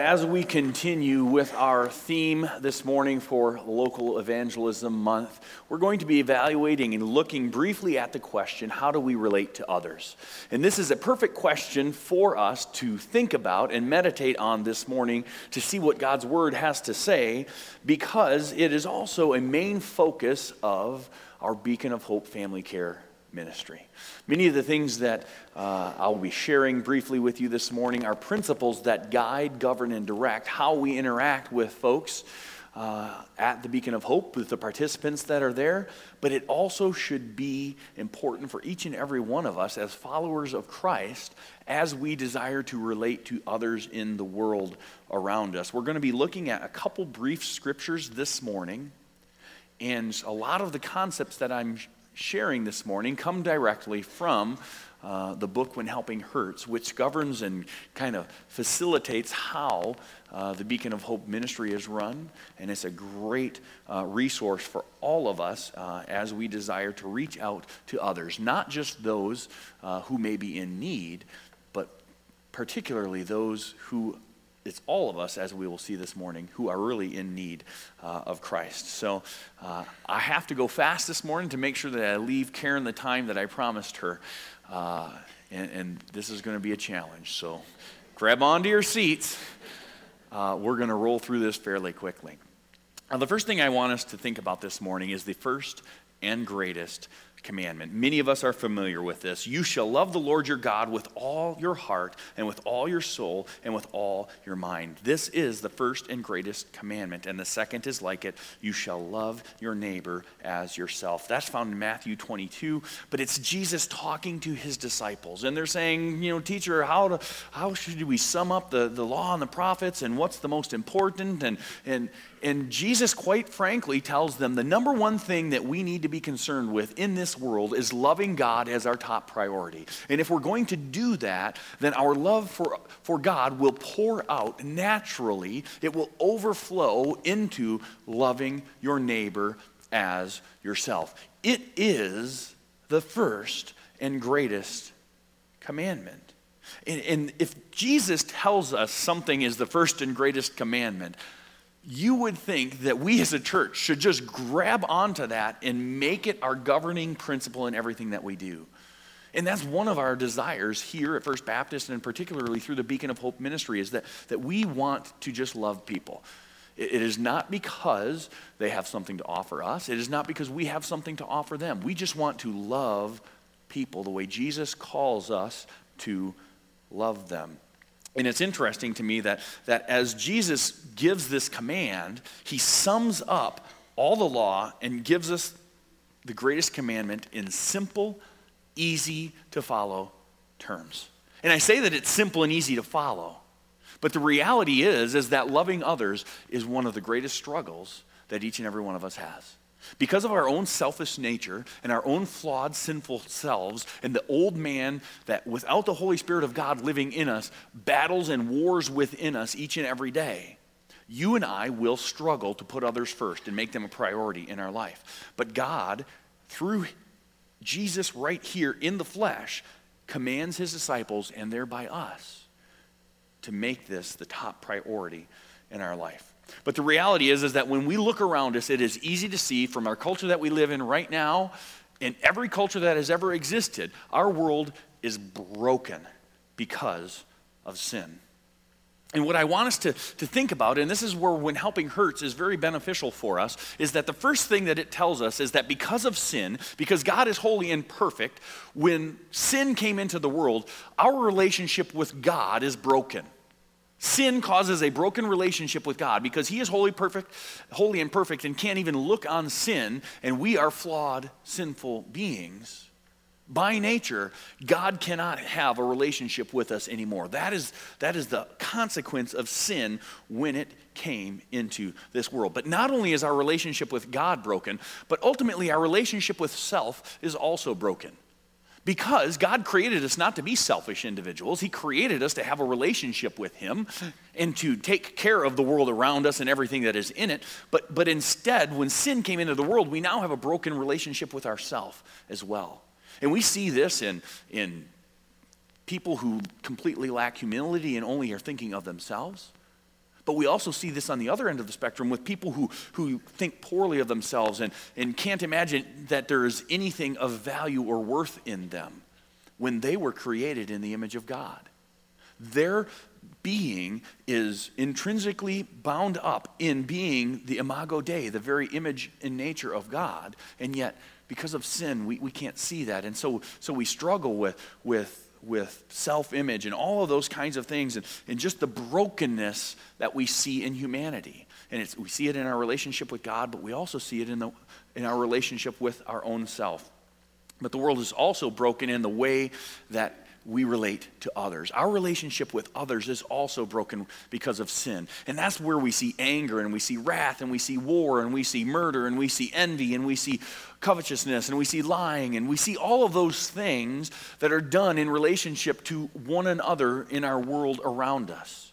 As we continue with our theme this morning for Local Evangelism Month, we're going to be evaluating and looking briefly at the question how do we relate to others? And this is a perfect question for us to think about and meditate on this morning to see what God's Word has to say, because it is also a main focus of our Beacon of Hope Family Care ministry. Many of the things that uh, I'll be sharing briefly with you this morning are principles that guide, govern, and direct how we interact with folks uh, at the Beacon of Hope, with the participants that are there, but it also should be important for each and every one of us as followers of Christ as we desire to relate to others in the world around us. We're going to be looking at a couple brief scriptures this morning. And a lot of the concepts that I'm sharing this morning come directly from uh, the book When Helping Hurts, which governs and kind of facilitates how uh, the Beacon of Hope ministry is run. And it's a great uh, resource for all of us uh, as we desire to reach out to others, not just those uh, who may be in need, but particularly those who it's all of us, as we will see this morning, who are really in need uh, of Christ. So uh, I have to go fast this morning to make sure that I leave Karen the time that I promised her. Uh, and, and, this is going to be a challenge. So grab onto your seats. Uh, we're going to roll through this fairly quickly. Now, the first thing I want us to think about this morning is the first and greatest commandment. Many of us are familiar with this. You shall love the Lord your God with all your heart and with all your soul and with all your mind. This is the first and greatest commandment. And the second is like it you shall love your neighbor as yourself. That's found in Matthew 22, but it's Jesus talking to his disciples. And they're saying, you know, teacher, how, to, how should we sum up the, the law and the prophets and what's the most important? And, and, and Jesus, quite frankly, tells them the number one thing that we need to be concerned with in this world is loving God as our top priority. And if we're going to do that, then our love for, for God will pour out naturally, it will overflow into loving your neighbor as yourself. It is the first and greatest commandment. And, and if Jesus tells us something is the first and greatest commandment, you would think that we as a church should just grab onto that and make it our governing principle in everything that we do. And that's one of our desires here at First Baptist, and particularly through the Beacon of Hope ministry, is that, that we want to just love people. It, it is not because they have something to offer us, it is not because we have something to offer them. We just want to love people the way Jesus calls us to love them. And it's interesting to me that, that as Jesus gives this command, he sums up all the law and gives us the greatest commandment in simple, easy to follow terms. And I say that it's simple and easy to follow. But the reality is is that loving others is one of the greatest struggles that each and every one of us has. Because of our own selfish nature and our own flawed, sinful selves, and the old man that without the Holy Spirit of God living in us battles and wars within us each and every day, you and I will struggle to put others first and make them a priority in our life. But God, through Jesus right here in the flesh, commands his disciples and thereby us to make this the top priority in our life. But the reality is, is that when we look around us, it is easy to see from our culture that we live in right now, in every culture that has ever existed, our world is broken because of sin. And what I want us to, to think about, and this is where when helping hurts is very beneficial for us, is that the first thing that it tells us is that because of sin, because God is holy and perfect, when sin came into the world, our relationship with God is broken. Sin causes a broken relationship with God because He is holy, perfect, holy and perfect, and can't even look on sin, and we are flawed, sinful beings. By nature, God cannot have a relationship with us anymore. That is, that is the consequence of sin when it came into this world. But not only is our relationship with God broken, but ultimately our relationship with self is also broken. Because God created us not to be selfish individuals. He created us to have a relationship with Him and to take care of the world around us and everything that is in it. But, but instead, when sin came into the world, we now have a broken relationship with ourselves as well. And we see this in, in people who completely lack humility and only are thinking of themselves. But we also see this on the other end of the spectrum with people who, who think poorly of themselves and, and can't imagine that there is anything of value or worth in them when they were created in the image of God. Their being is intrinsically bound up in being the imago Dei, the very image and nature of God, and yet because of sin, we, we can't see that. And so, so we struggle with, with, with self image and all of those kinds of things and, and just the brokenness that we see in humanity. And it's, we see it in our relationship with God, but we also see it in, the, in our relationship with our own self. But the world is also broken in the way that we relate to others. Our relationship with others is also broken because of sin. And that's where we see anger and we see wrath and we see war and we see murder and we see envy and we see covetousness and we see lying and we see all of those things that are done in relationship to one another in our world around us.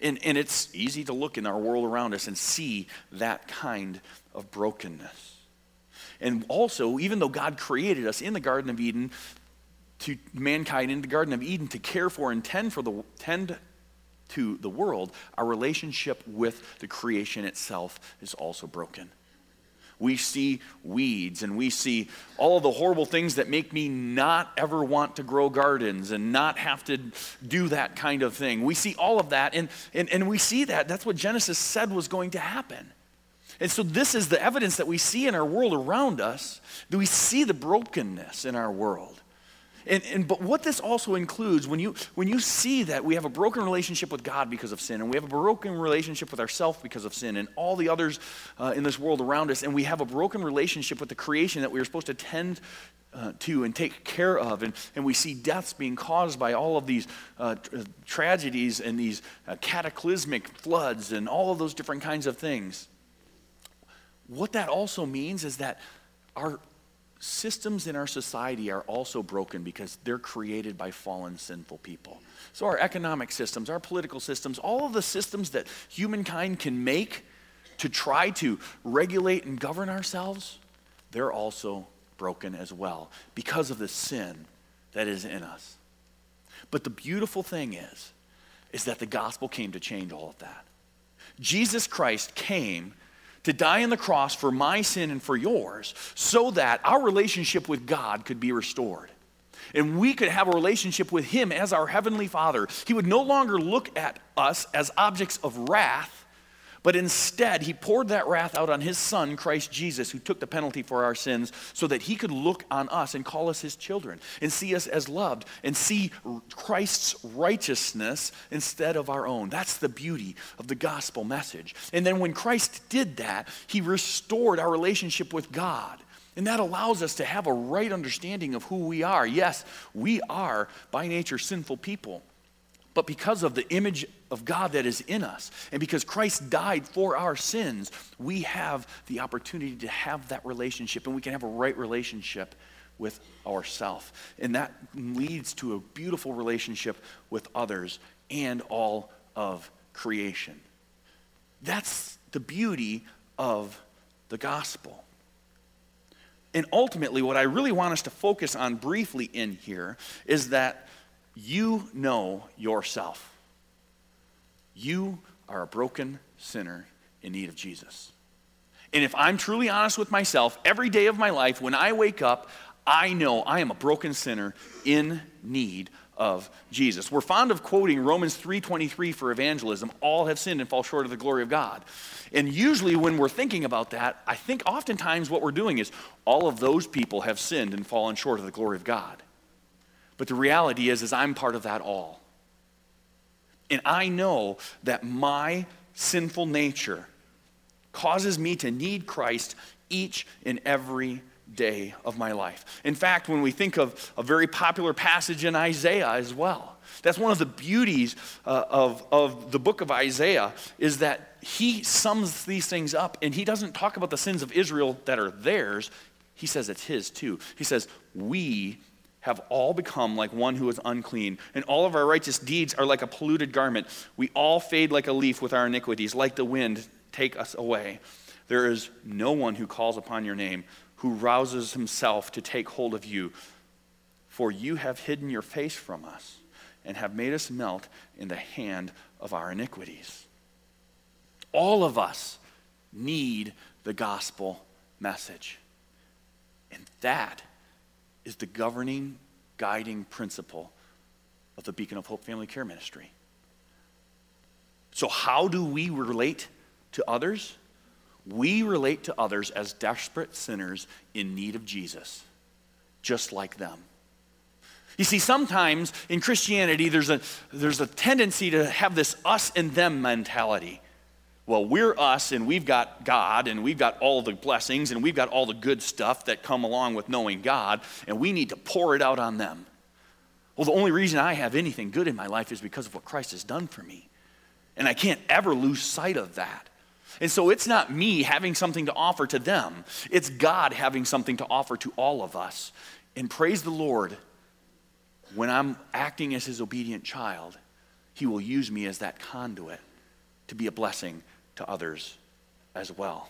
And, and it's easy to look in our world around us and see that kind of brokenness. And also, even though God created us in the Garden of Eden, to mankind in the Garden of Eden to care for and tend for the tend to the world, our relationship with the creation itself is also broken. We see weeds and we see all of the horrible things that make me not ever want to grow gardens and not have to do that kind of thing. We see all of that, and, and, and we see that. That's what Genesis said was going to happen. And so, this is the evidence that we see in our world around us. Do we see the brokenness in our world? And, and, but what this also includes, when you, when you see that we have a broken relationship with God because of sin, and we have a broken relationship with ourselves because of sin, and all the others uh, in this world around us, and we have a broken relationship with the creation that we are supposed to tend uh, to and take care of, and, and we see deaths being caused by all of these uh, tra- tragedies and these uh, cataclysmic floods and all of those different kinds of things. What that also means is that our, systems in our society are also broken because they're created by fallen, sinful people. So, our economic systems, our political systems, all of the systems that humankind can make to try to regulate and govern ourselves, they're also broken as well because of the sin that is in us. But the beautiful thing is, is that the gospel came to change all of that. Jesus Christ came to die on the cross for my sin and for yours so that our relationship with God could be restored. And we could have a relationship with Him as our Heavenly Father. He would no longer look at us as objects of wrath, but instead, he poured that wrath out on his son, Christ Jesus, who took the penalty for our sins, so that he could look on us and call us his children and see us as loved and see Christ's righteousness instead of our own. That's the beauty of the gospel message. And then when Christ did that, he restored our relationship with God. And that allows us to have a right understanding of who we are. Yes, we are by nature sinful people. But because of the image of God that is in us, and because Christ died for our sins, we have the opportunity to have that relationship, and we can have a right relationship with ourself. And that leads to a beautiful relationship with others and all of creation. That's the beauty of the gospel. And ultimately, what I really want us to focus on briefly in here is that you know yourself. You are a broken sinner in need of Jesus. And if I'm truly honest with myself, every day of my life, when I wake up, I know I am a broken sinner in need of Jesus. We're fond of quoting Romans 3:23 for evangelism, all have sinned and fall short of the glory of God. And usually when we're thinking about that, I think oftentimes what we're doing is all of those people have sinned and fallen short of the glory of God. But the reality is, is I'm part of that all. And I know that my sinful nature causes me to need Christ each and every day of my life. In fact, when we think of a very popular passage in Isaiah as well, that's one of the beauties uh, of, of the book of Isaiah is that he sums these things up and he doesn't talk about the sins of Israel that are theirs. He says it's his too. He says, We have all become like one who is unclean, and all of our righteous deeds are like a polluted garment. We all fade like a leaf with our iniquities, like the wind, take us away. There is no one who calls upon your name, who rouses himself to take hold of you. For you have hidden your face from us and have made us melt in the hand of our iniquities. all of us need the gospel message. And that is the governing, guiding principle of the Beacon of Hope Family Care Ministry. So, how do we relate to others? We relate to others as desperate sinners in need of Jesus, just like them. You see, sometimes in Christianity, there's a, there's a tendency to have this us and them mentality. Well, we're us and we've got God and we've got all the blessings and we've got all the good stuff that come along with knowing God, and we need to pour it out on them. Well, the only reason I have anything good in my life is because of what Christ has done for me. And I can't ever lose sight of that. And so it's not me having something to offer to them, it's God having something to offer to all of us. And praise the Lord, when I'm acting as his obedient child, he will use me as that conduit to be a blessing to others as well.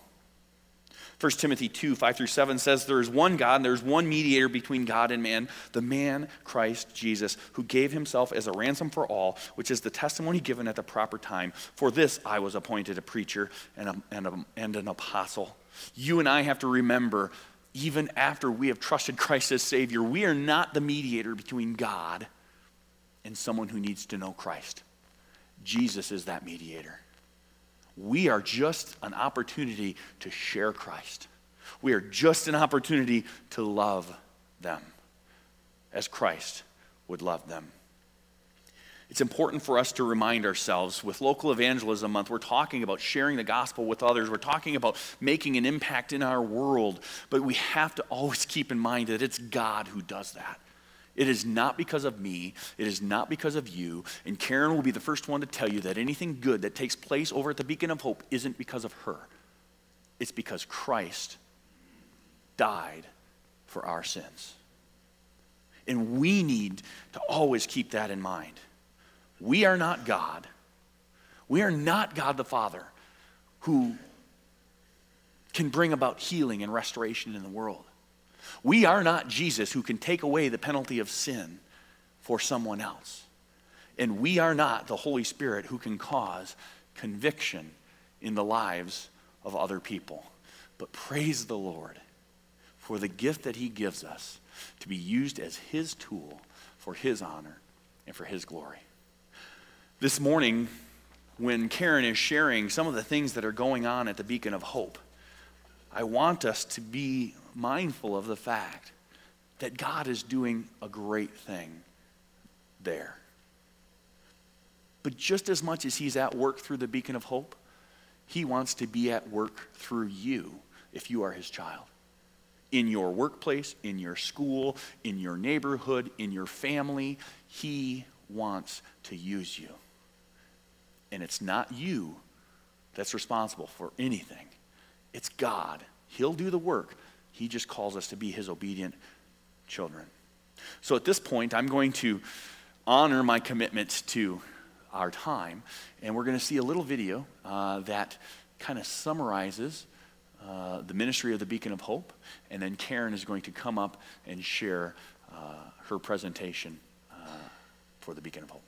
1 Timothy 2 5 through 7 says, There is one God, and there is one mediator between God and man, the man Christ Jesus, who gave himself as a ransom for all, which is the testimony given at the proper time. For this I was appointed a preacher and, a, and, a, and an apostle. You and I have to remember, even after we have trusted Christ as Savior, we are not the mediator between God and someone who needs to know Christ. Jesus is that mediator. We are just an opportunity to share Christ. We are just an opportunity to love them as Christ would love them. It's important for us to remind ourselves with Local Evangelism Month, we're talking about sharing the gospel with others. We're talking about making an impact in our world. But we have to always keep in mind that it's God who does that. It is not because of me. It is not because of you. And Karen will be the first one to tell you that anything good that takes place over at the Beacon of Hope isn't because of her. It's because Christ died for our sins. And we need to always keep that in mind. We are not God. We are not God the Father who can bring about healing and restoration in the world. We are not Jesus who can take away the penalty of sin for someone else. And we are not the Holy Spirit who can cause conviction in the lives of other people. But praise the Lord for the gift that He gives us to be used as His tool for His honor and for His glory. This morning, when Karen is sharing some of the things that are going on at the Beacon of Hope, I want us to be mindful of the fact that God is doing a great thing there. But just as much as He's at work through the beacon of hope, He wants to be at work through you if you are His child. In your workplace, in your school, in your neighborhood, in your family, He wants to use you. And it's not you that's responsible for anything, it's God. He'll do the work. He just calls us to be his obedient children. So at this point, I'm going to honor my commitment to our time, and we're going to see a little video uh, that kind of summarizes uh, the ministry of the Beacon of Hope, and then Karen is going to come up and share uh, her presentation uh, for the Beacon of Hope.